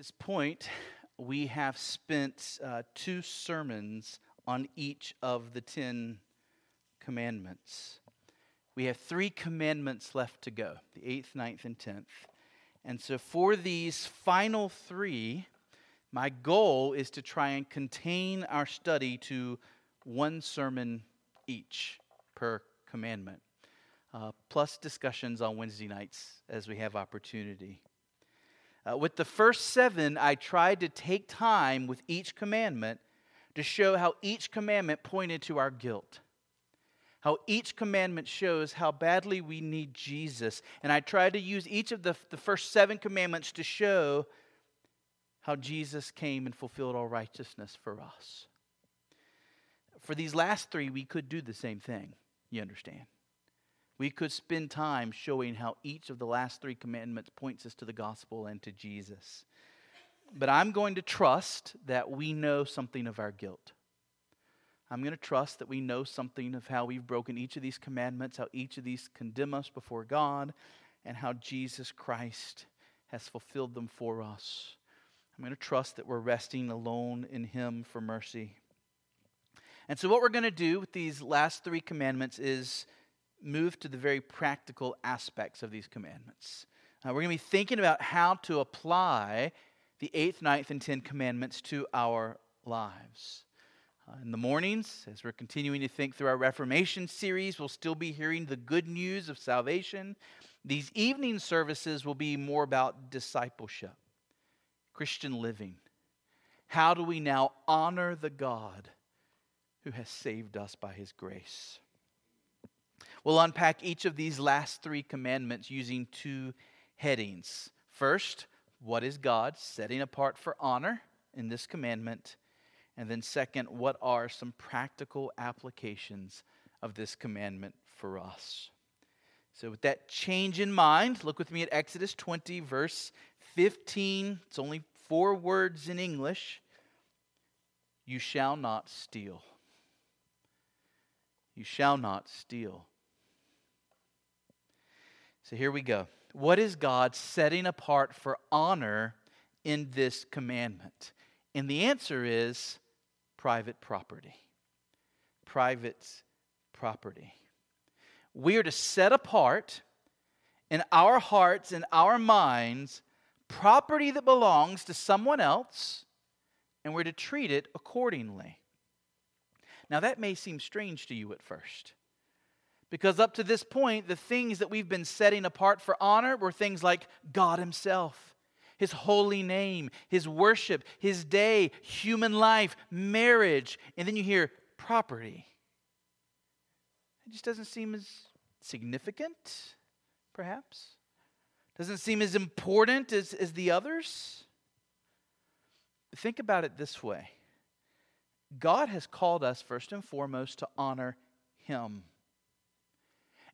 this point, we have spent uh, two sermons on each of the Ten Commandments. We have three commandments left to go the eighth, ninth, and tenth. And so, for these final three, my goal is to try and contain our study to one sermon each per commandment, uh, plus discussions on Wednesday nights as we have opportunity. Uh, with the first seven, I tried to take time with each commandment to show how each commandment pointed to our guilt. How each commandment shows how badly we need Jesus. And I tried to use each of the, the first seven commandments to show how Jesus came and fulfilled all righteousness for us. For these last three, we could do the same thing, you understand. We could spend time showing how each of the last three commandments points us to the gospel and to Jesus. But I'm going to trust that we know something of our guilt. I'm going to trust that we know something of how we've broken each of these commandments, how each of these condemn us before God, and how Jesus Christ has fulfilled them for us. I'm going to trust that we're resting alone in Him for mercy. And so, what we're going to do with these last three commandments is move to the very practical aspects of these commandments. Uh, we're going to be thinking about how to apply the eighth, ninth, and tenth commandments to our lives. Uh, in the mornings, as we're continuing to think through our Reformation series, we'll still be hearing the good news of salvation. These evening services will be more about discipleship, Christian living. How do we now honor the God who has saved us by his grace? We'll unpack each of these last three commandments using two headings. First, what is God setting apart for honor in this commandment? And then, second, what are some practical applications of this commandment for us? So, with that change in mind, look with me at Exodus 20, verse 15. It's only four words in English. You shall not steal. You shall not steal. So here we go. What is God setting apart for honor in this commandment? And the answer is private property. Private property. We are to set apart in our hearts and our minds property that belongs to someone else, and we're to treat it accordingly. Now, that may seem strange to you at first. Because up to this point, the things that we've been setting apart for honor were things like God Himself, His holy name, His worship, His day, human life, marriage, and then you hear property. It just doesn't seem as significant, perhaps. Doesn't seem as important as, as the others. Think about it this way God has called us, first and foremost, to honor Him.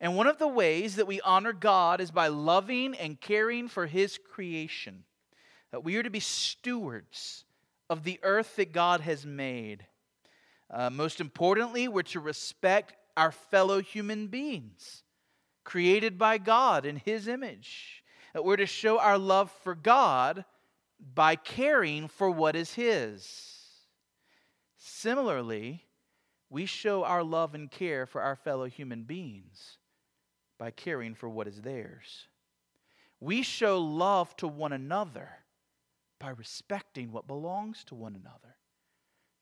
And one of the ways that we honor God is by loving and caring for His creation. That we are to be stewards of the earth that God has made. Uh, most importantly, we're to respect our fellow human beings, created by God in His image. That we're to show our love for God by caring for what is His. Similarly, we show our love and care for our fellow human beings by caring for what is theirs. We show love to one another by respecting what belongs to one another,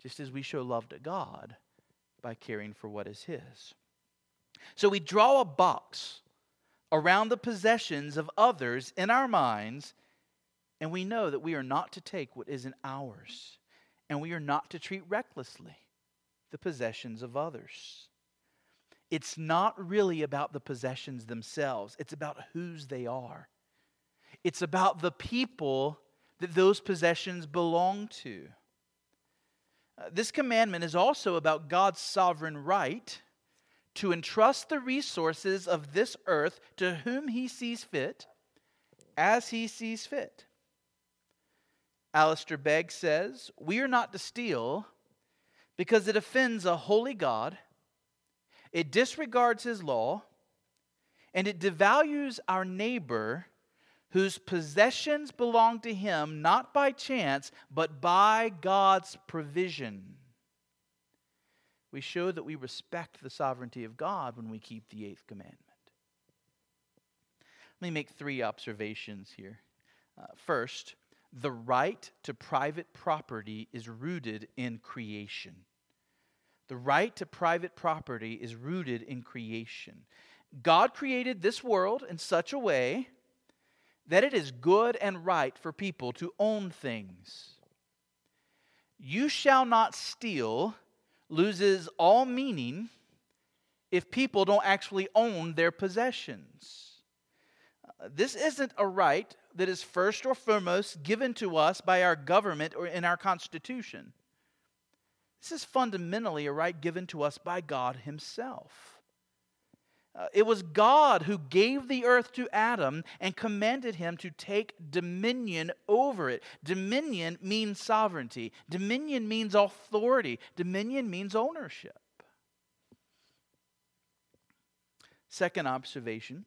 just as we show love to God by caring for what is His. So we draw a box around the possessions of others in our minds, and we know that we are not to take what isn't ours, and we are not to treat recklessly the possessions of others it's not really about the possessions themselves, it's about whose they are. It's about the people that those possessions belong to. Uh, this commandment is also about God's sovereign right to entrust the resources of this earth to whom he sees fit as he sees fit. Alistair Begg says, We are not to steal because it offends a holy God it disregards his law, and it devalues our neighbor whose possessions belong to him not by chance, but by God's provision. We show that we respect the sovereignty of God when we keep the eighth commandment. Let me make three observations here. Uh, first, the right to private property is rooted in creation. The right to private property is rooted in creation. God created this world in such a way that it is good and right for people to own things. You shall not steal loses all meaning if people don't actually own their possessions. Uh, this isn't a right that is first or foremost given to us by our government or in our Constitution. This is fundamentally a right given to us by God Himself. Uh, it was God who gave the earth to Adam and commanded him to take dominion over it. Dominion means sovereignty, dominion means authority, dominion means ownership. Second observation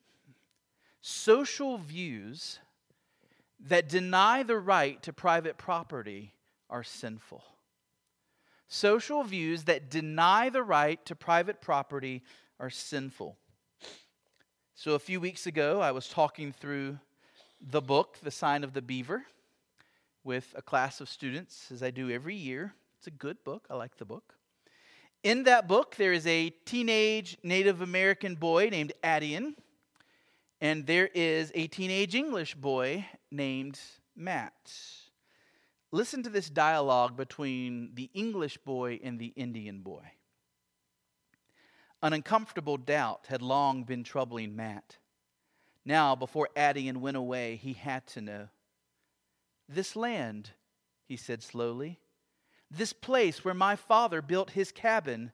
social views that deny the right to private property are sinful. Social views that deny the right to private property are sinful. So, a few weeks ago, I was talking through the book, The Sign of the Beaver, with a class of students, as I do every year. It's a good book. I like the book. In that book, there is a teenage Native American boy named Attean, and there is a teenage English boy named Matt. Listen to this dialogue between the English boy and the Indian boy. An uncomfortable doubt had long been troubling Matt. Now, before Attean went away, he had to know. This land, he said slowly, this place where my father built his cabin,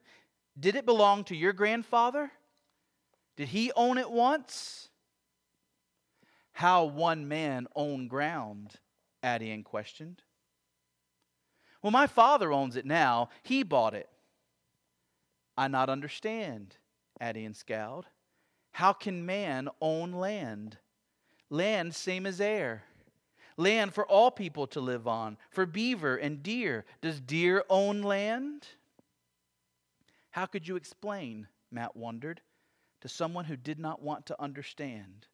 did it belong to your grandfather? Did he own it once? How one man own ground? Attean questioned. Well, my father owns it now. He bought it. I not understand, Attean scowled. How can man own land? Land same as air. Land for all people to live on, for beaver and deer. Does deer own land? How could you explain, Matt wondered, to someone who did not want to understand?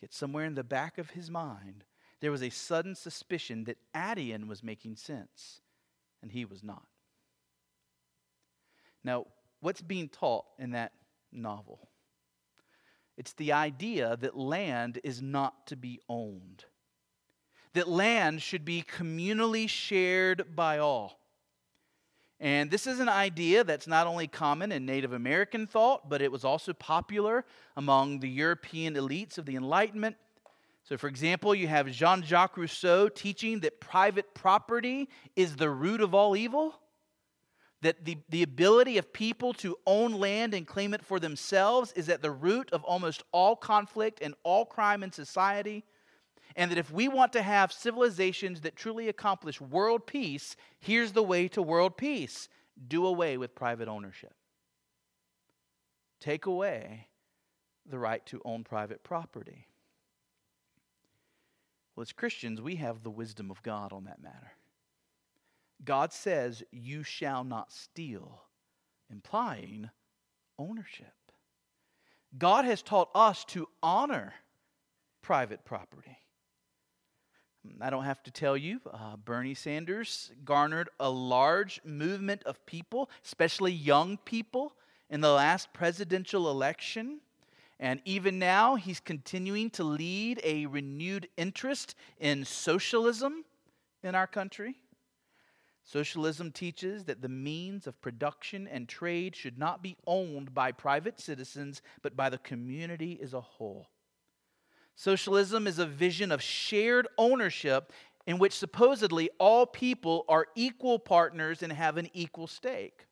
Yet somewhere in the back of his mind, there was a sudden suspicion that Attean was making sense, and he was not. Now, what's being taught in that novel? It's the idea that land is not to be owned, that land should be communally shared by all. And this is an idea that's not only common in Native American thought, but it was also popular among the European elites of the Enlightenment. So, for example, you have Jean Jacques Rousseau teaching that private property is the root of all evil that the, the ability of people to own land and claim it for themselves is at the root of almost all conflict and all crime in society. And that if we want to have civilizations that truly accomplish world peace, here's the way to world peace do away with private ownership. Take away the right to own private property. Well, as Christians, we have the wisdom of God on that matter. God says, You shall not steal, implying ownership. God has taught us to honor private property. I don't have to tell you, uh, Bernie Sanders garnered a large movement of people, especially young people, in the last presidential election. And even now, he's continuing to lead a renewed interest in socialism in our country. Socialism teaches that the means of production and trade should not be owned by private citizens, but by the community as a whole. Socialism is a vision of shared ownership in which supposedly all people are equal partners and have an equal stake.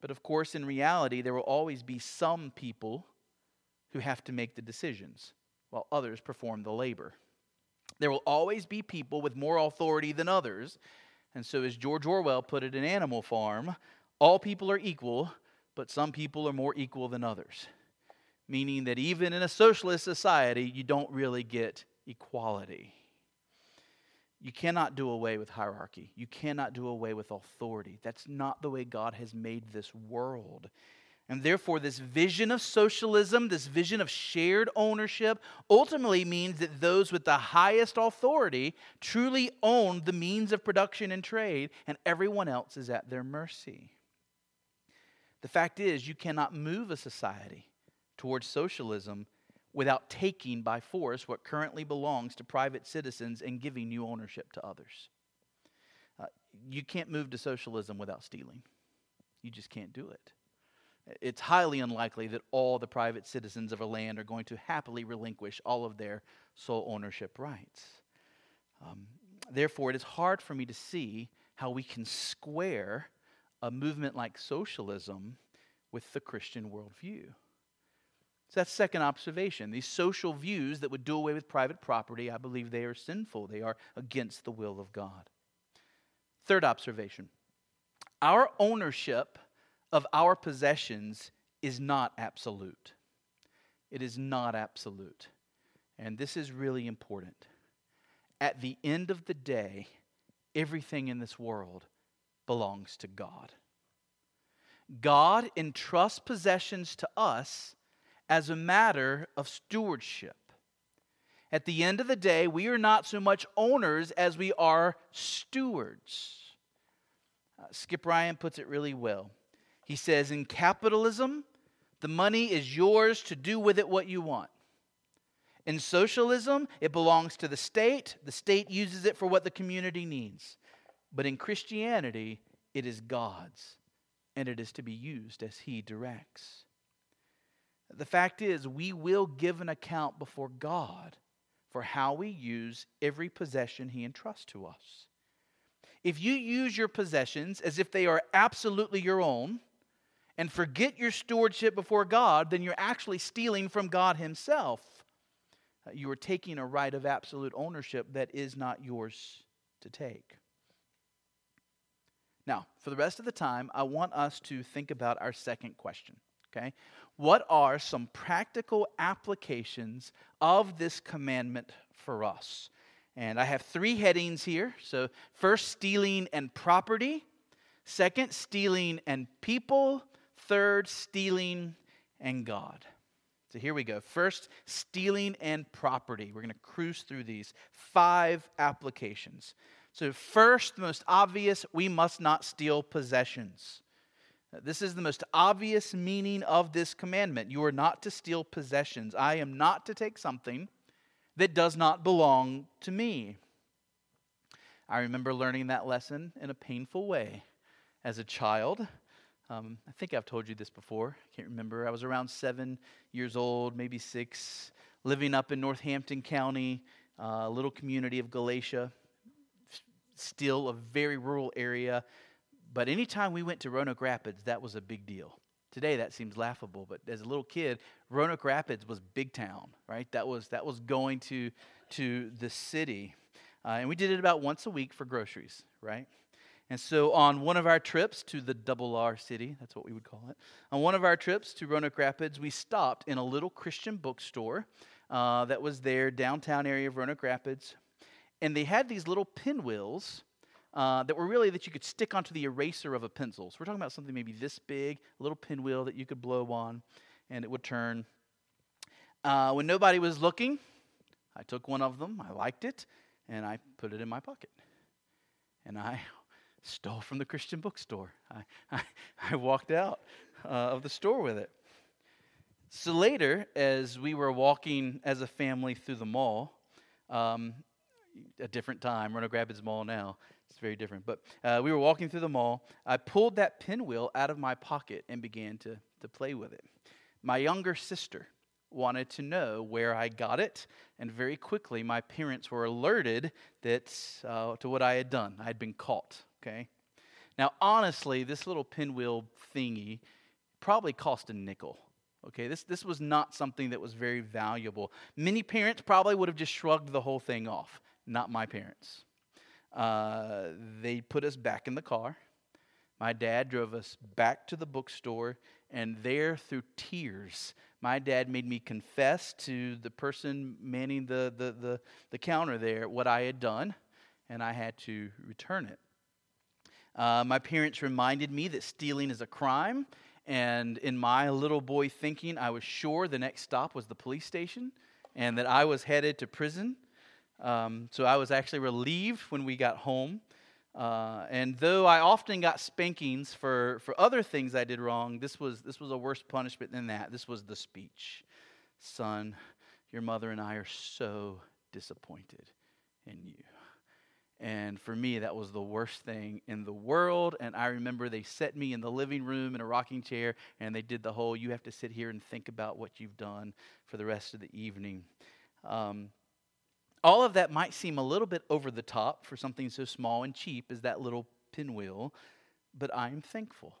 But of course, in reality, there will always be some people who have to make the decisions while others perform the labor. There will always be people with more authority than others. And so, as George Orwell put it in Animal Farm, all people are equal, but some people are more equal than others. meaning that even in a socialist society, you don't really get equality. You cannot do away with hierarchy. You cannot do away with authority. That's not the way God has made this world. And therefore, this vision of socialism, this vision of shared ownership, ultimately means that those with the highest authority truly own the means of production and trade, and everyone else is at their mercy. The fact is, you cannot move a society towards socialism without taking by force what currently belongs to private citizens and giving new ownership to others. Uh, you can't move to socialism without stealing. You just can't do it. It's highly unlikely that all the private citizens of a land are going to happily relinquish all of their sole ownership rights. Um, therefore, it is hard for me to see how we can square a movement like socialism with the Christian worldview. So that's second observation. These social views that would do away with private property, I believe they are sinful. They are against the will of God. Third observation. Our ownership of our possessions is not absolute. It is not absolute. And this is really important. At the end of the day, everything in this world belongs to God. God entrusts possessions to us as a matter of stewardship. At the end of the day, we are not so much owners as we are stewards. Uh, Skip Ryan puts it really well. He says, In capitalism, the money is yours to do with it what you want. In socialism, it belongs to the state. The state uses it for what the community needs. But in Christianity, it is God's, and it is to be used as He directs. The fact is, we will give an account before God for how we use every possession He entrusts to us. If you use your possessions as if they are absolutely your own and forget your stewardship before God, then you're actually stealing from God Himself. Uh, you are taking a right of absolute ownership that is not yours to take. Now, for the rest of the time, I want us to think about our second question. Okay? What are some practical applications of this commandment for us? And I have three headings here. So, first, stealing and property. Second, stealing and people. Third, stealing and God. So here we go. First, stealing and property. We're going to cruise through these five applications. So, first, the most obvious, we must not steal possessions. This is the most obvious meaning of this commandment. You are not to steal possessions. I am not to take something that does not belong to me. I remember learning that lesson in a painful way as a child. Um, I think I've told you this before. I can't remember. I was around seven years old, maybe six, living up in Northampton County, uh, a little community of Galatia still a very rural area. But anytime we went to Roanoke Rapids, that was a big deal. Today that seems laughable, but as a little kid, Roanoke Rapids was big town, right? That was that was going to to the city, uh, and we did it about once a week for groceries, right? And so on one of our trips to the double R city, that's what we would call it, on one of our trips to Roanoke Rapids, we stopped in a little Christian bookstore uh, that was there downtown area of Roanoke Rapids and they had these little pinwheels uh, that were really that you could stick onto the eraser of a pencil. So we're talking about something maybe this big, a little pinwheel that you could blow on, and it would turn. Uh, when nobody was looking, I took one of them. I liked it, and I put it in my pocket. And I stole from the Christian bookstore. I, I, I walked out uh, of the store with it. So later, as we were walking as a family through the mall, um, a different time. Roanoke Rapids Mall now. It's very different. But uh, we were walking through the mall. I pulled that pinwheel out of my pocket and began to, to play with it. My younger sister wanted to know where I got it, and very quickly my parents were alerted that uh, to what I had done. I had been caught. Okay. Now, honestly, this little pinwheel thingy probably cost a nickel. Okay, this, this was not something that was very valuable. Many parents probably would have just shrugged the whole thing off not my parents. Uh, they put us back in the car. My dad drove us back to the bookstore, and there, through tears, my dad made me confess to the person manning the, the, the, the counter there what I had done, and I had to return it. Uh, my parents reminded me that stealing is a crime, and in my little boy thinking, I was sure the next stop was the police station and that I was headed to prison. Um, so I was actually relieved when we got home. Uh, and though I often got spankings for, for other things I did wrong, this was, this was a worse punishment than that. This was the speech Son, your mother and I are so disappointed in you. And for me, that was the worst thing in the world. And I remember they set me in the living room in a rocking chair and they did the whole you have to sit here and think about what you've done for the rest of the evening. Um, all of that might seem a little bit over the top for something so small and cheap as that little pinwheel, but I'm thankful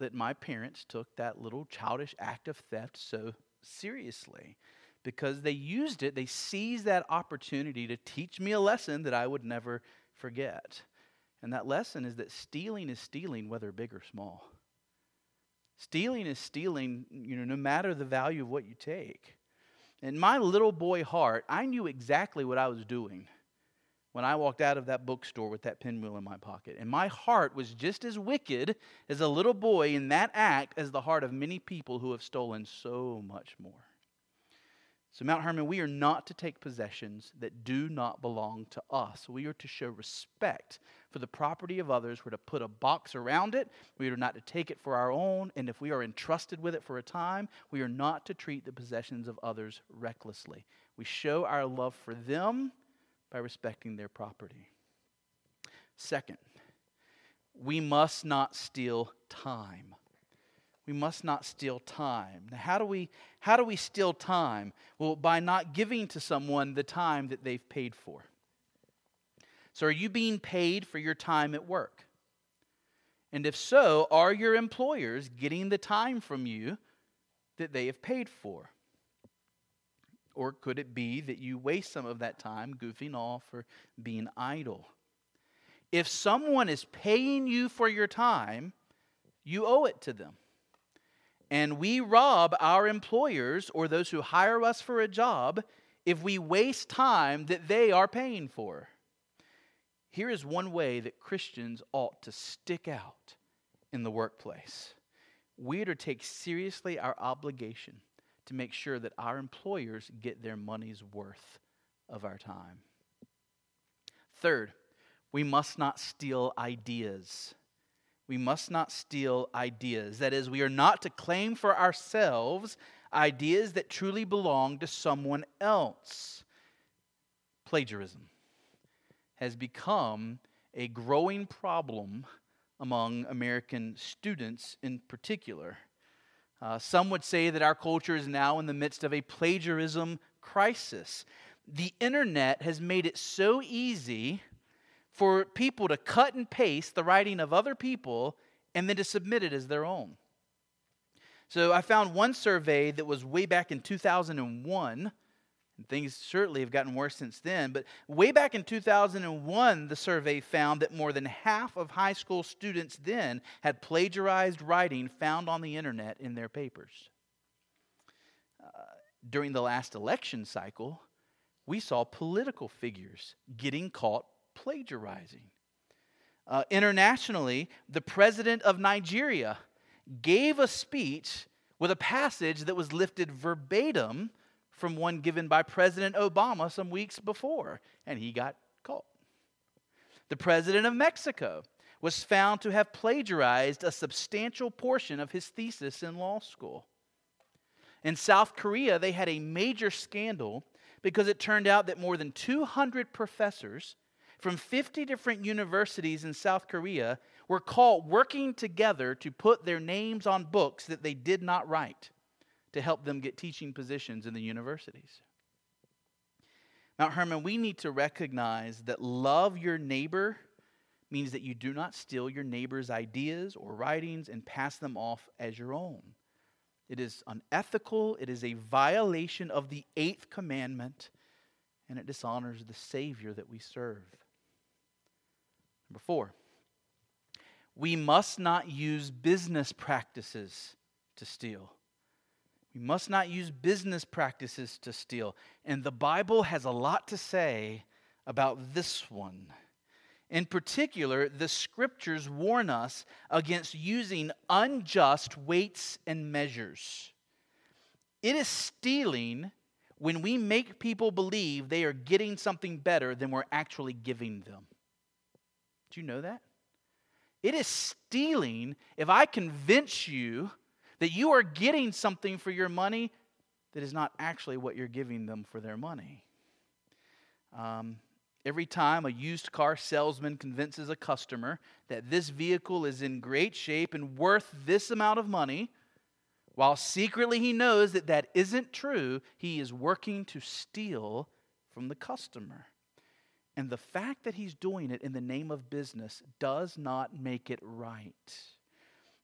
that my parents took that little childish act of theft so seriously because they used it, they seized that opportunity to teach me a lesson that I would never forget. And that lesson is that stealing is stealing, whether big or small. Stealing is stealing, you know, no matter the value of what you take. In my little boy heart, I knew exactly what I was doing when I walked out of that bookstore with that pinwheel in my pocket. And my heart was just as wicked as a little boy in that act as the heart of many people who have stolen so much more. So, Mount Hermon, we are not to take possessions that do not belong to us. We are to show respect for the property of others. We're to put a box around it. We are not to take it for our own. And if we are entrusted with it for a time, we are not to treat the possessions of others recklessly. We show our love for them by respecting their property. Second, we must not steal time we must not steal time. Now, how do we how do we steal time? Well, by not giving to someone the time that they've paid for. So, are you being paid for your time at work? And if so, are your employers getting the time from you that they have paid for? Or could it be that you waste some of that time goofing off or being idle? If someone is paying you for your time, you owe it to them and we rob our employers or those who hire us for a job if we waste time that they are paying for. Here is one way that Christians ought to stick out in the workplace. We are to take seriously our obligation to make sure that our employers get their money's worth of our time. Third, we must not steal ideas we must not steal ideas. That is, we are not to claim for ourselves ideas that truly belong to someone else. Plagiarism has become a growing problem among American students in particular. Uh, some would say that our culture is now in the midst of a plagiarism crisis. The internet has made it so easy for people to cut and paste the writing of other people and then to submit it as their own. So I found one survey that was way back in 2001. Things certainly have gotten worse since then. But way back in 2001, the survey found that more than half of high school students then had plagiarized writing found on the internet in their papers. Uh, during the last election cycle, we saw political figures getting caught plagiarizing. Uh, internationally, the president of Nigeria gave a speech with a passage that was lifted verbatim from one given by President Obama some weeks before, and he got caught. The president of Mexico was found to have plagiarized a substantial portion of his thesis in law school. In South Korea, they had a major scandal because it turned out that more than 200 professors from 50 different universities in South Korea were caught working together to put their names on books that they did not write to help them get teaching positions in the universities. Mount Hermon, we need to recognize that love your neighbor means that you do not steal your neighbor's ideas or writings and pass them off as your own. It is unethical, it is a violation of the eighth commandment, and it dishonors the Savior that we serve. Number four, we must not use business practices to steal. You must not use business practices to steal. And the Bible has a lot to say about this one. In particular, the scriptures warn us against using unjust weights and measures. It is stealing when we make people believe they are getting something better than we're actually giving them. Do you know that? It is stealing if I convince you that you are getting something for your money that is not actually what you're giving them for their money. Um, every time a used car salesman convinces a customer that this vehicle is in great shape and worth this amount of money, while secretly he knows that that isn't true, he is working to steal from the customer. And the fact that he's doing it in the name of business does not make it right.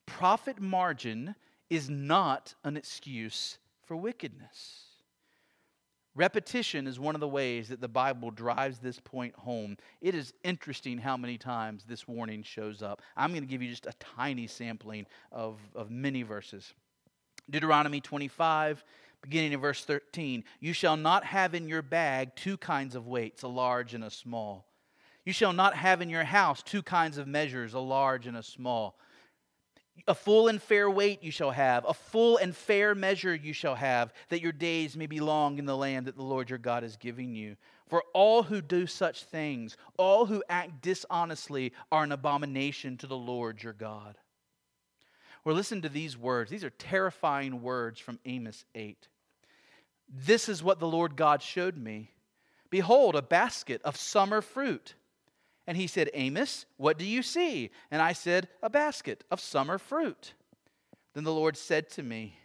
Profit margin is not an excuse for wickedness. Repetition is one of the ways that the Bible drives this point home. It is interesting how many times this warning shows up. I'm going to give you just a tiny sampling of, of many verses. Deuteronomy 25, beginning in verse 13. You shall not have in your bag two kinds of weights, a large and a small. You shall not have in your house two kinds of measures, a large and a small. A full and fair weight you shall have, a full and fair measure you shall have, that your days may be long in the land that the Lord your God is giving you. For all who do such things, all who act dishonestly, are an abomination to the Lord your God. Well, listen to these words. These are terrifying words from Amos 8. This is what the Lord God showed me. Behold, a basket of summer fruit. And he said, Amos, what do you see? And I said, A basket of summer fruit. Then the Lord said to me,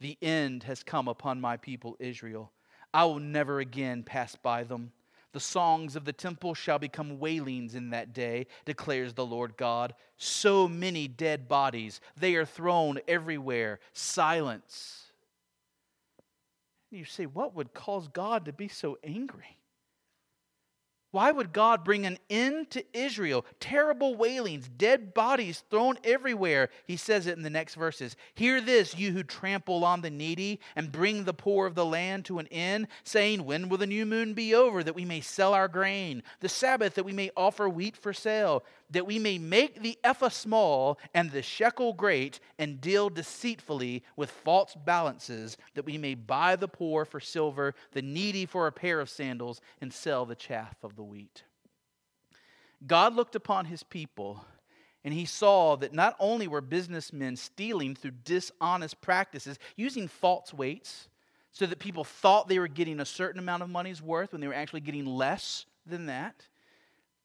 The end has come upon my people Israel. I will never again pass by them. The songs of the temple shall become wailings in that day, declares the Lord God. So many dead bodies, they are thrown everywhere. Silence. You say, what would cause God to be so angry? Why would God bring an end to Israel? Terrible wailings, dead bodies thrown everywhere. He says it in the next verses. Hear this, you who trample on the needy and bring the poor of the land to an end, saying, When will the new moon be over, that we may sell our grain? The Sabbath, that we may offer wheat for sale? That we may make the ephah small and the shekel great, and deal deceitfully with false balances, that we may buy the poor for silver, the needy for a pair of sandals, and sell the chaff of the wheat. God looked upon his people, and he saw that not only were businessmen stealing through dishonest practices, using false weights, so that people thought they were getting a certain amount of money's worth when they were actually getting less than that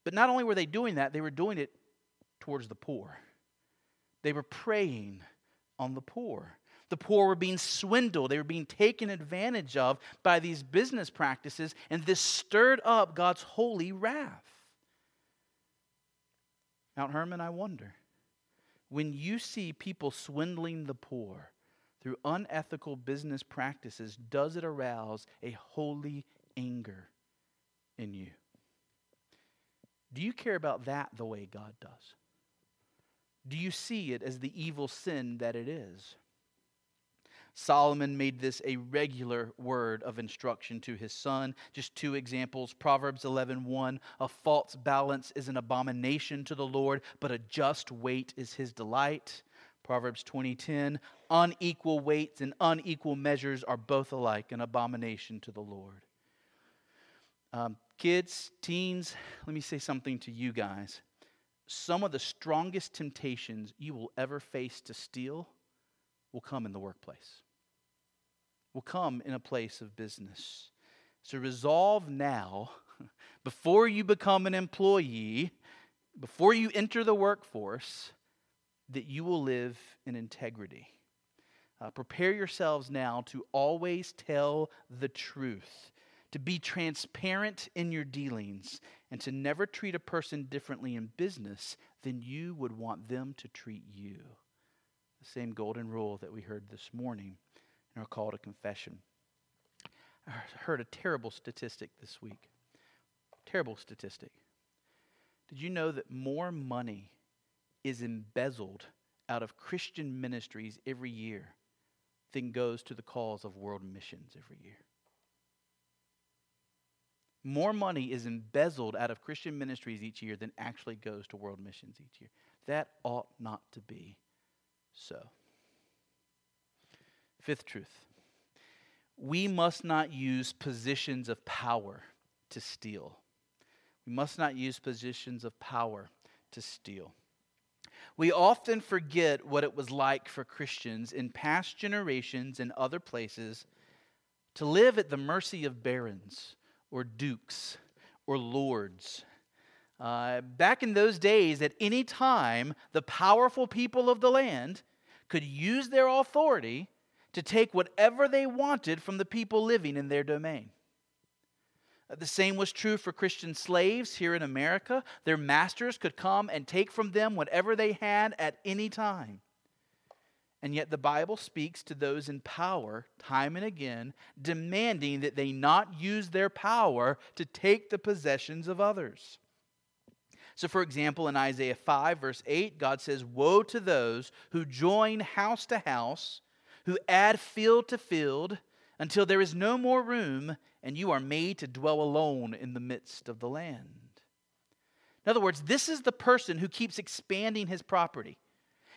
but not only were they doing that, they were doing it towards the poor. They were preying on the poor. The poor were being swindled. They were being taken advantage of by these business practices, and this stirred up God's holy wrath. Mount Hermon, I wonder, when you see people swindling the poor through unethical business practices, does it arouse a holy anger in you? Do you care about that the way God does? Do you see it as the evil sin that it is? Solomon made this a regular word of instruction to his son. Just two examples. Proverbs 11:1, a false balance is an abomination to the Lord, but a just weight is his delight. Proverbs 20:10, unequal weights and unequal measures are both alike an abomination to the Lord. Um, Kids, teens, let me say something to you guys. Some of the strongest temptations you will ever face to steal will come in the workplace, will come in a place of business. So resolve now, before you become an employee, before you enter the workforce, that you will live in integrity. Uh, prepare yourselves now to always tell the truth to be transparent in your dealings, and to never treat a person differently in business than you would want them to treat you. The same golden rule that we heard this morning in our call to confession. I heard a terrible statistic this week. Terrible statistic. Did you know that more money is embezzled out of Christian ministries every year than goes to the cause of world missions every year. More money is embezzled out of Christian ministries each year than actually goes to world missions each year. That ought not to be so. Fifth truth we must not use positions of power to steal. We must not use positions of power to steal. We often forget what it was like for Christians in past generations and other places to live at the mercy of barons or dukes or lords. Uh, back in those days, at any time, the powerful people of the land could use their authority to take whatever they wanted from the people living in their domain. Uh, the same was true for Christian slaves here in America. Their masters could come and take from them whatever they had at any time. And yet, the Bible speaks to those in power time and again, demanding that they not use their power to take the possessions of others. So, for example, in Isaiah 5, verse 8, God says, Woe to those who join house to house, who add field to field, until there is no more room, and you are made to dwell alone in the midst of the land. In other words, this is the person who keeps expanding his property.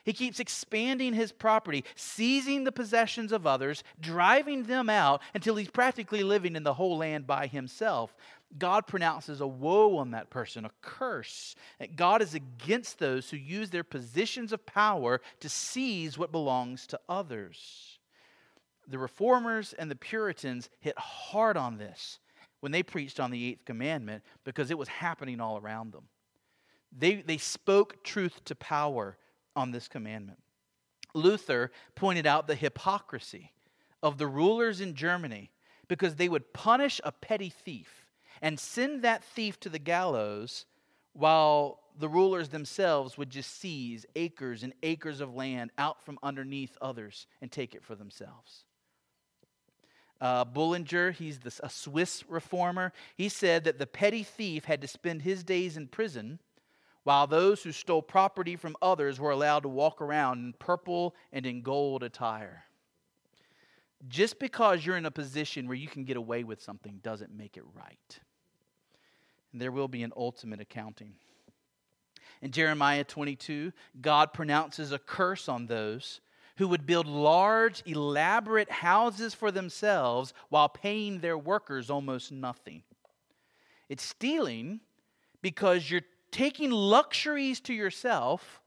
He keeps expanding his property, seizing the possessions of others, driving them out until he's practically living in the whole land by himself. God pronounces a woe on that person, a curse. God is against those who use their positions of power to seize what belongs to others. The reformers and the Puritans hit hard on this when they preached on the eighth commandment because it was happening all around them. They, they spoke truth to power on this commandment. Luther pointed out the hypocrisy of the rulers in Germany because they would punish a petty thief and send that thief to the gallows while the rulers themselves would just seize acres and acres of land out from underneath others and take it for themselves. Uh, Bullinger, he's this, a Swiss reformer, he said that the petty thief had to spend his days in prison while those who stole property from others were allowed to walk around in purple and in gold attire. Just because you're in a position where you can get away with something doesn't make it right. And there will be an ultimate accounting. In Jeremiah 22, God pronounces a curse on those who would build large, elaborate houses for themselves while paying their workers almost nothing. It's stealing because you're taking luxuries to yourself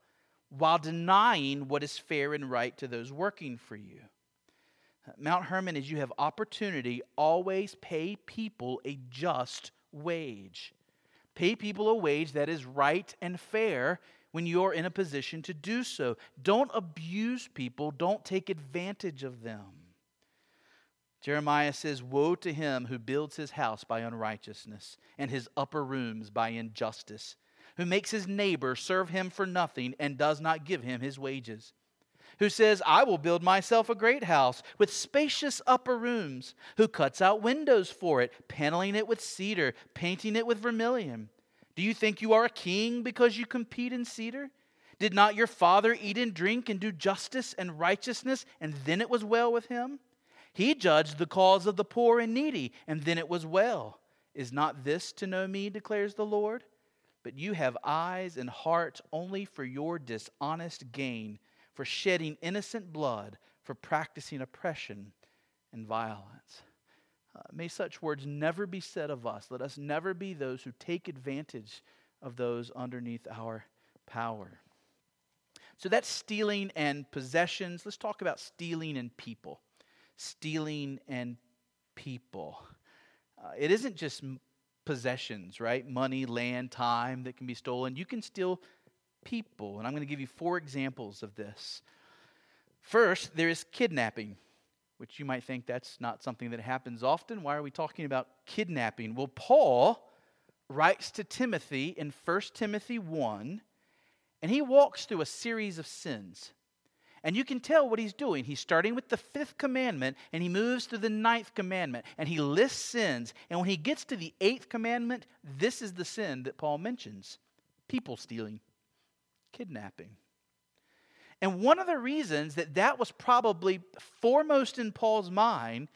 while denying what is fair and right to those working for you. Mount Hermon, as you have opportunity, always pay people a just wage. Pay people a wage that is right and fair when you're in a position to do so. Don't abuse people, don't take advantage of them. Jeremiah says, Woe to him who builds his house by unrighteousness and his upper rooms by injustice who makes his neighbor serve him for nothing and does not give him his wages, who says, I will build myself a great house with spacious upper rooms, who cuts out windows for it, paneling it with cedar, painting it with vermilion. Do you think you are a king because you compete in cedar? Did not your father eat and drink and do justice and righteousness, and then it was well with him? He judged the cause of the poor and needy, and then it was well. Is not this to know me, declares the Lord? But you have eyes and heart only for your dishonest gain, for shedding innocent blood, for practicing oppression and violence. Uh, may such words never be said of us. Let us never be those who take advantage of those underneath our power. So that's stealing and possessions. Let's talk about stealing and people. Stealing and people. Uh, it isn't just possessions, right? Money, land, time that can be stolen. You can steal people. And I'm going to give you four examples of this. First, there is kidnapping, which you might think that's not something that happens often. Why are we talking about kidnapping? Well, Paul writes to Timothy in 1 Timothy 1, and he walks through a series of sins. And you can tell what he's doing. He's starting with the fifth commandment and he moves to the ninth commandment and he lists sins. And when he gets to the eighth commandment, this is the sin that Paul mentions people stealing, kidnapping. And one of the reasons that that was probably foremost in Paul's mind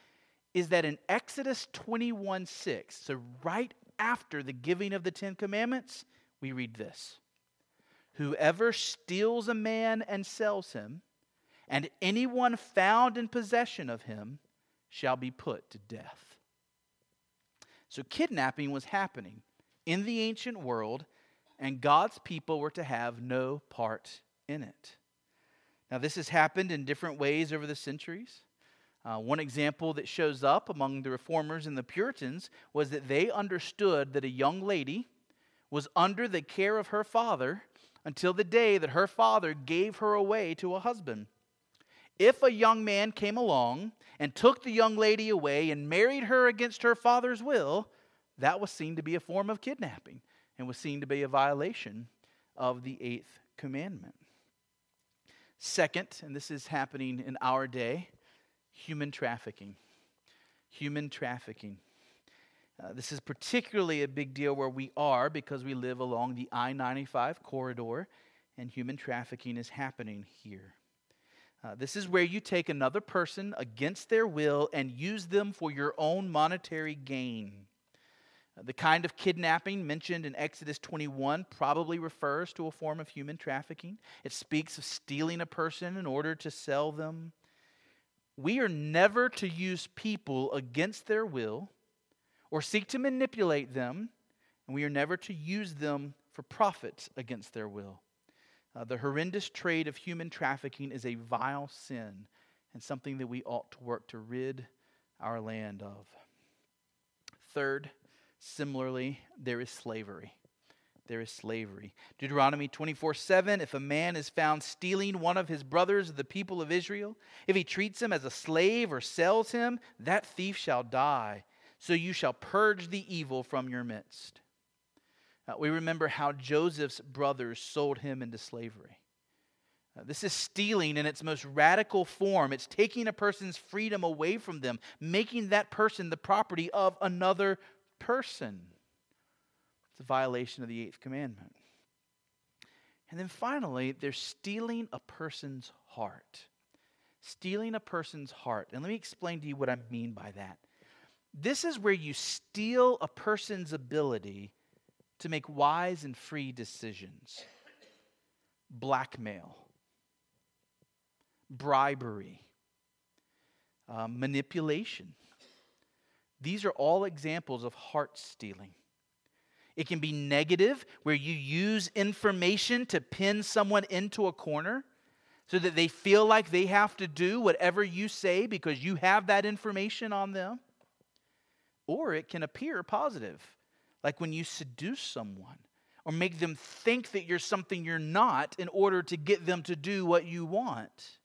is that in Exodus 21 6, so right after the giving of the Ten Commandments, we read this Whoever steals a man and sells him, and anyone found in possession of him, shall be put to death. So, kidnapping was happening in the ancient world, and God's people were to have no part in it. Now, this has happened in different ways over the centuries. Uh, one example that shows up among the reformers and the Puritans was that they understood that a young lady was under the care of her father until the day that her father gave her away to a husband. If a young man came along and took the young lady away and married her against her father's will, that was seen to be a form of kidnapping and was seen to be a violation of the eighth commandment. Second, and this is happening in our day, human trafficking. Human trafficking. Uh, this is particularly a big deal where we are because we live along the I 95 corridor, and human trafficking is happening here. Uh, this is where you take another person against their will and use them for your own monetary gain. The kind of kidnapping mentioned in Exodus 21 probably refers to a form of human trafficking. It speaks of stealing a person in order to sell them. We are never to use people against their will or seek to manipulate them, and we are never to use them for profit against their will. Uh, the horrendous trade of human trafficking is a vile sin and something that we ought to work to rid our land of. Third, Similarly, there is slavery. There is slavery. Deuteronomy 24 7 If a man is found stealing one of his brothers of the people of Israel, if he treats him as a slave or sells him, that thief shall die. So you shall purge the evil from your midst. Uh, we remember how Joseph's brothers sold him into slavery. Uh, this is stealing in its most radical form. It's taking a person's freedom away from them, making that person the property of another person. It's a violation of the eighth commandment. And then finally, they're stealing a person's heart. Stealing a person's heart. And let me explain to you what I mean by that. This is where you steal a person's ability to make wise and free decisions. Blackmail, bribery, uh, manipulation, these are all examples of heart stealing. It can be negative, where you use information to pin someone into a corner so that they feel like they have to do whatever you say because you have that information on them. Or it can appear positive, like when you seduce someone or make them think that you're something you're not in order to get them to do what you want.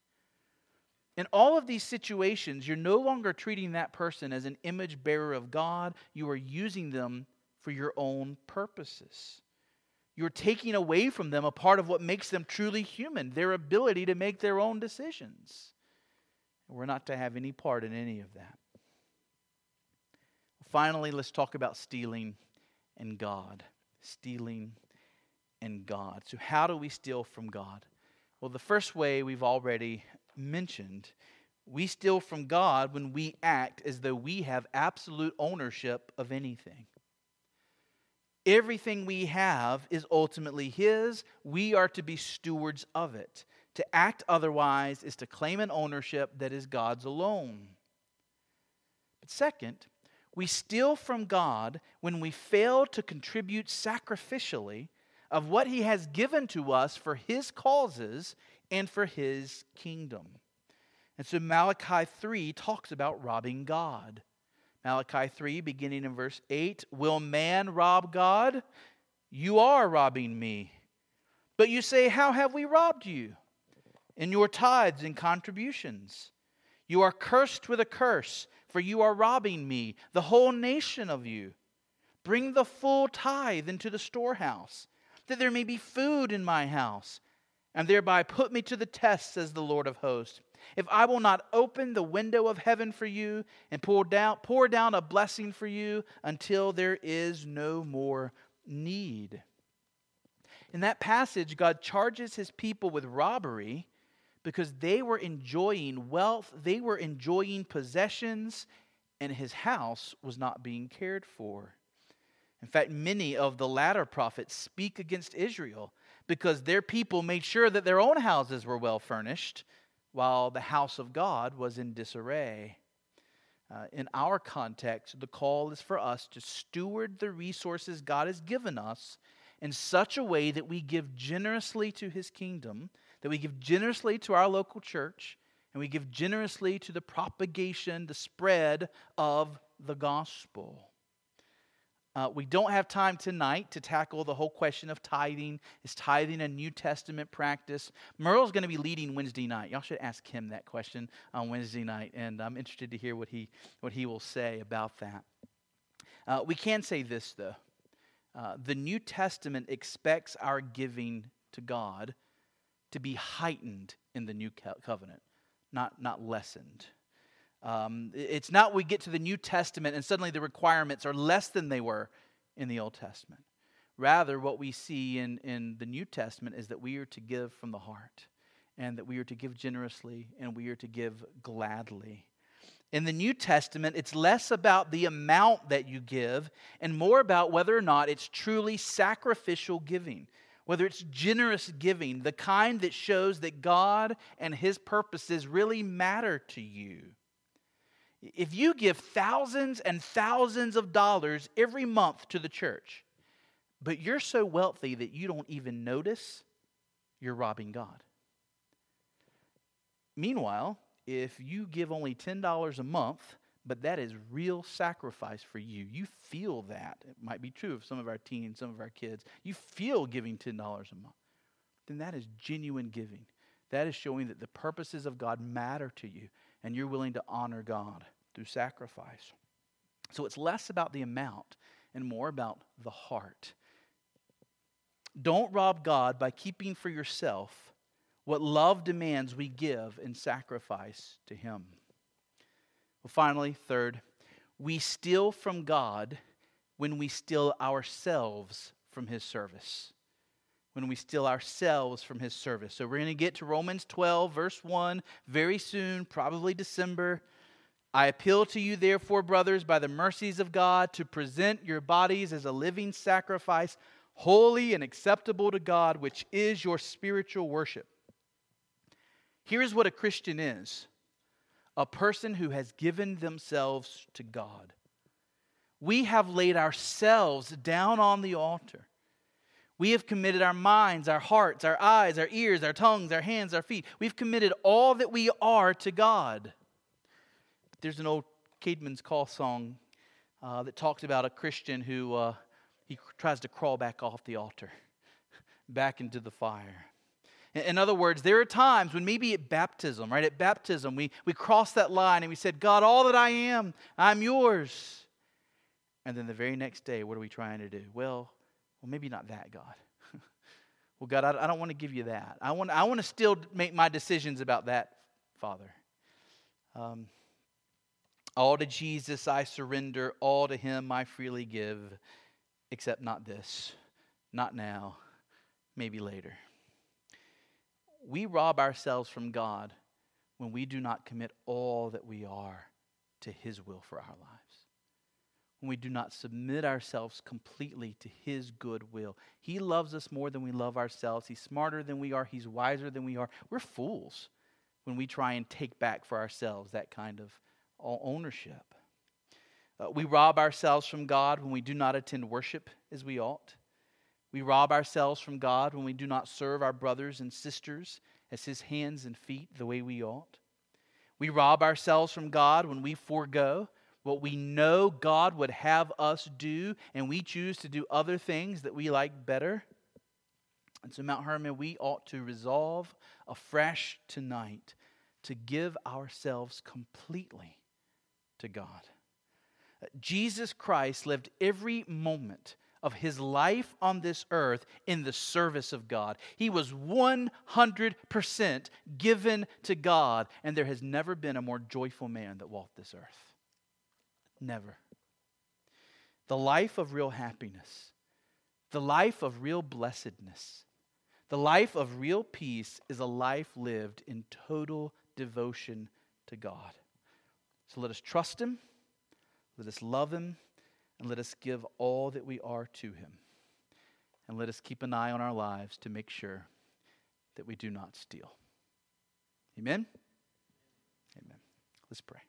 In all of these situations, you're no longer treating that person as an image bearer of God. You are using them for your own purposes. You're taking away from them a part of what makes them truly human, their ability to make their own decisions. We're not to have any part in any of that. Finally, let's talk about stealing and God. Stealing and God. So, how do we steal from God? Well, the first way we've already mentioned. We steal from God when we act as though we have absolute ownership of anything. Everything we have is ultimately His. We are to be stewards of it. To act otherwise is to claim an ownership that is God's alone. But second, we steal from God when we fail to contribute sacrificially of what He has given to us for His causes and for his kingdom. And so Malachi 3 talks about robbing God. Malachi 3, beginning in verse 8 Will man rob God? You are robbing me. But you say, How have we robbed you? In your tithes and contributions. You are cursed with a curse, for you are robbing me, the whole nation of you. Bring the full tithe into the storehouse, that there may be food in my house and thereby put me to the test, says the Lord of hosts. If I will not open the window of heaven for you and pour down, pour down a blessing for you until there is no more need. In that passage, God charges his people with robbery because they were enjoying wealth, they were enjoying possessions, and his house was not being cared for. In fact, many of the latter prophets speak against Israel because their people made sure that their own houses were well furnished while the house of God was in disarray. Uh, in our context, the call is for us to steward the resources God has given us in such a way that we give generously to his kingdom, that we give generously to our local church, and we give generously to the propagation, the spread of the gospel. Uh, we don't have time tonight to tackle the whole question of tithing. Is tithing a New Testament practice? Merle's going to be leading Wednesday night. Y'all should ask him that question on Wednesday night, and I'm interested to hear what he, what he will say about that. Uh, we can say this, though. Uh, the New Testament expects our giving to God to be heightened in the New Covenant, not, not lessened. Um, it's not we get to the New Testament and suddenly the requirements are less than they were in the Old Testament. Rather, what we see in, in the New Testament is that we are to give from the heart, and that we are to give generously, and we are to give gladly. In the New Testament, it's less about the amount that you give and more about whether or not it's truly sacrificial giving, whether it's generous giving, the kind that shows that God and His purposes really matter to you. If you give thousands and thousands of dollars every month to the church, but you're so wealthy that you don't even notice, you're robbing God. Meanwhile, if you give only $10 a month, but that is real sacrifice for you. You feel that. It might be true of some of our teens, some of our kids. You feel giving $10 a month. Then that is genuine giving. That is showing that the purposes of God matter to you and you're willing to honor God through sacrifice. So it's less about the amount and more about the heart. Don't rob God by keeping for yourself what love demands we give in sacrifice to Him. Well, finally, third, we steal from God when we steal ourselves from His service when we steal ourselves from his service. So we're going to get to Romans 12, verse 1, very soon, probably December. I appeal to you, therefore, brothers, by the mercies of God, to present your bodies as a living sacrifice, holy and acceptable to God, which is your spiritual worship. Here's what a Christian is a person who has given themselves to God. We have laid ourselves down on the altar. We have committed our minds, our hearts, our eyes, our ears, our tongues, our hands, our feet. We've committed all that we are to God. There's an old Caedmon's Call song uh, that talks about a Christian who uh, he tries to crawl back off the altar, back into the fire. In other words, there are times when maybe at baptism, right? At baptism, we, we cross that line and we said, God, all that I am, I'm yours. And then the very next day, what are we trying to do? Well, well, maybe not that, God. well, God, I, I don't want to give you that. I want, I want to still make my decisions about that, Father. Um, all to Jesus I surrender, all to Him I freely give, except not this, not now, maybe later. We rob ourselves from God when we do not commit all that we are to His will for our lives when we do not submit ourselves completely to His good will. He loves us more than we love ourselves. He's smarter than we are. He's wiser than we are. We're fools when we try and take back for ourselves that kind of ownership. Uh, we rob ourselves from God when we do not attend worship as we ought. We rob ourselves from God when we do not serve our brothers and sisters as His hands and feet the way we ought. We rob ourselves from God when we forego what we know God would have us do, and we choose to do other things that we like better. And so, Mount Hermon, we ought to resolve afresh tonight to give ourselves completely to God. Uh, Jesus Christ lived every moment of his life on this earth in the service of God. He was 100% given to God, and there has never been a more joyful man that walked this earth. Never. The life of real happiness, the life of real blessedness, The life of real peace is a life lived in total devotion to God. So let us trust Him, let us love Him, and let us give all that we are to Him. And let us keep an eye on our lives to make sure that we do not steal. Amen? Amen. Let's pray.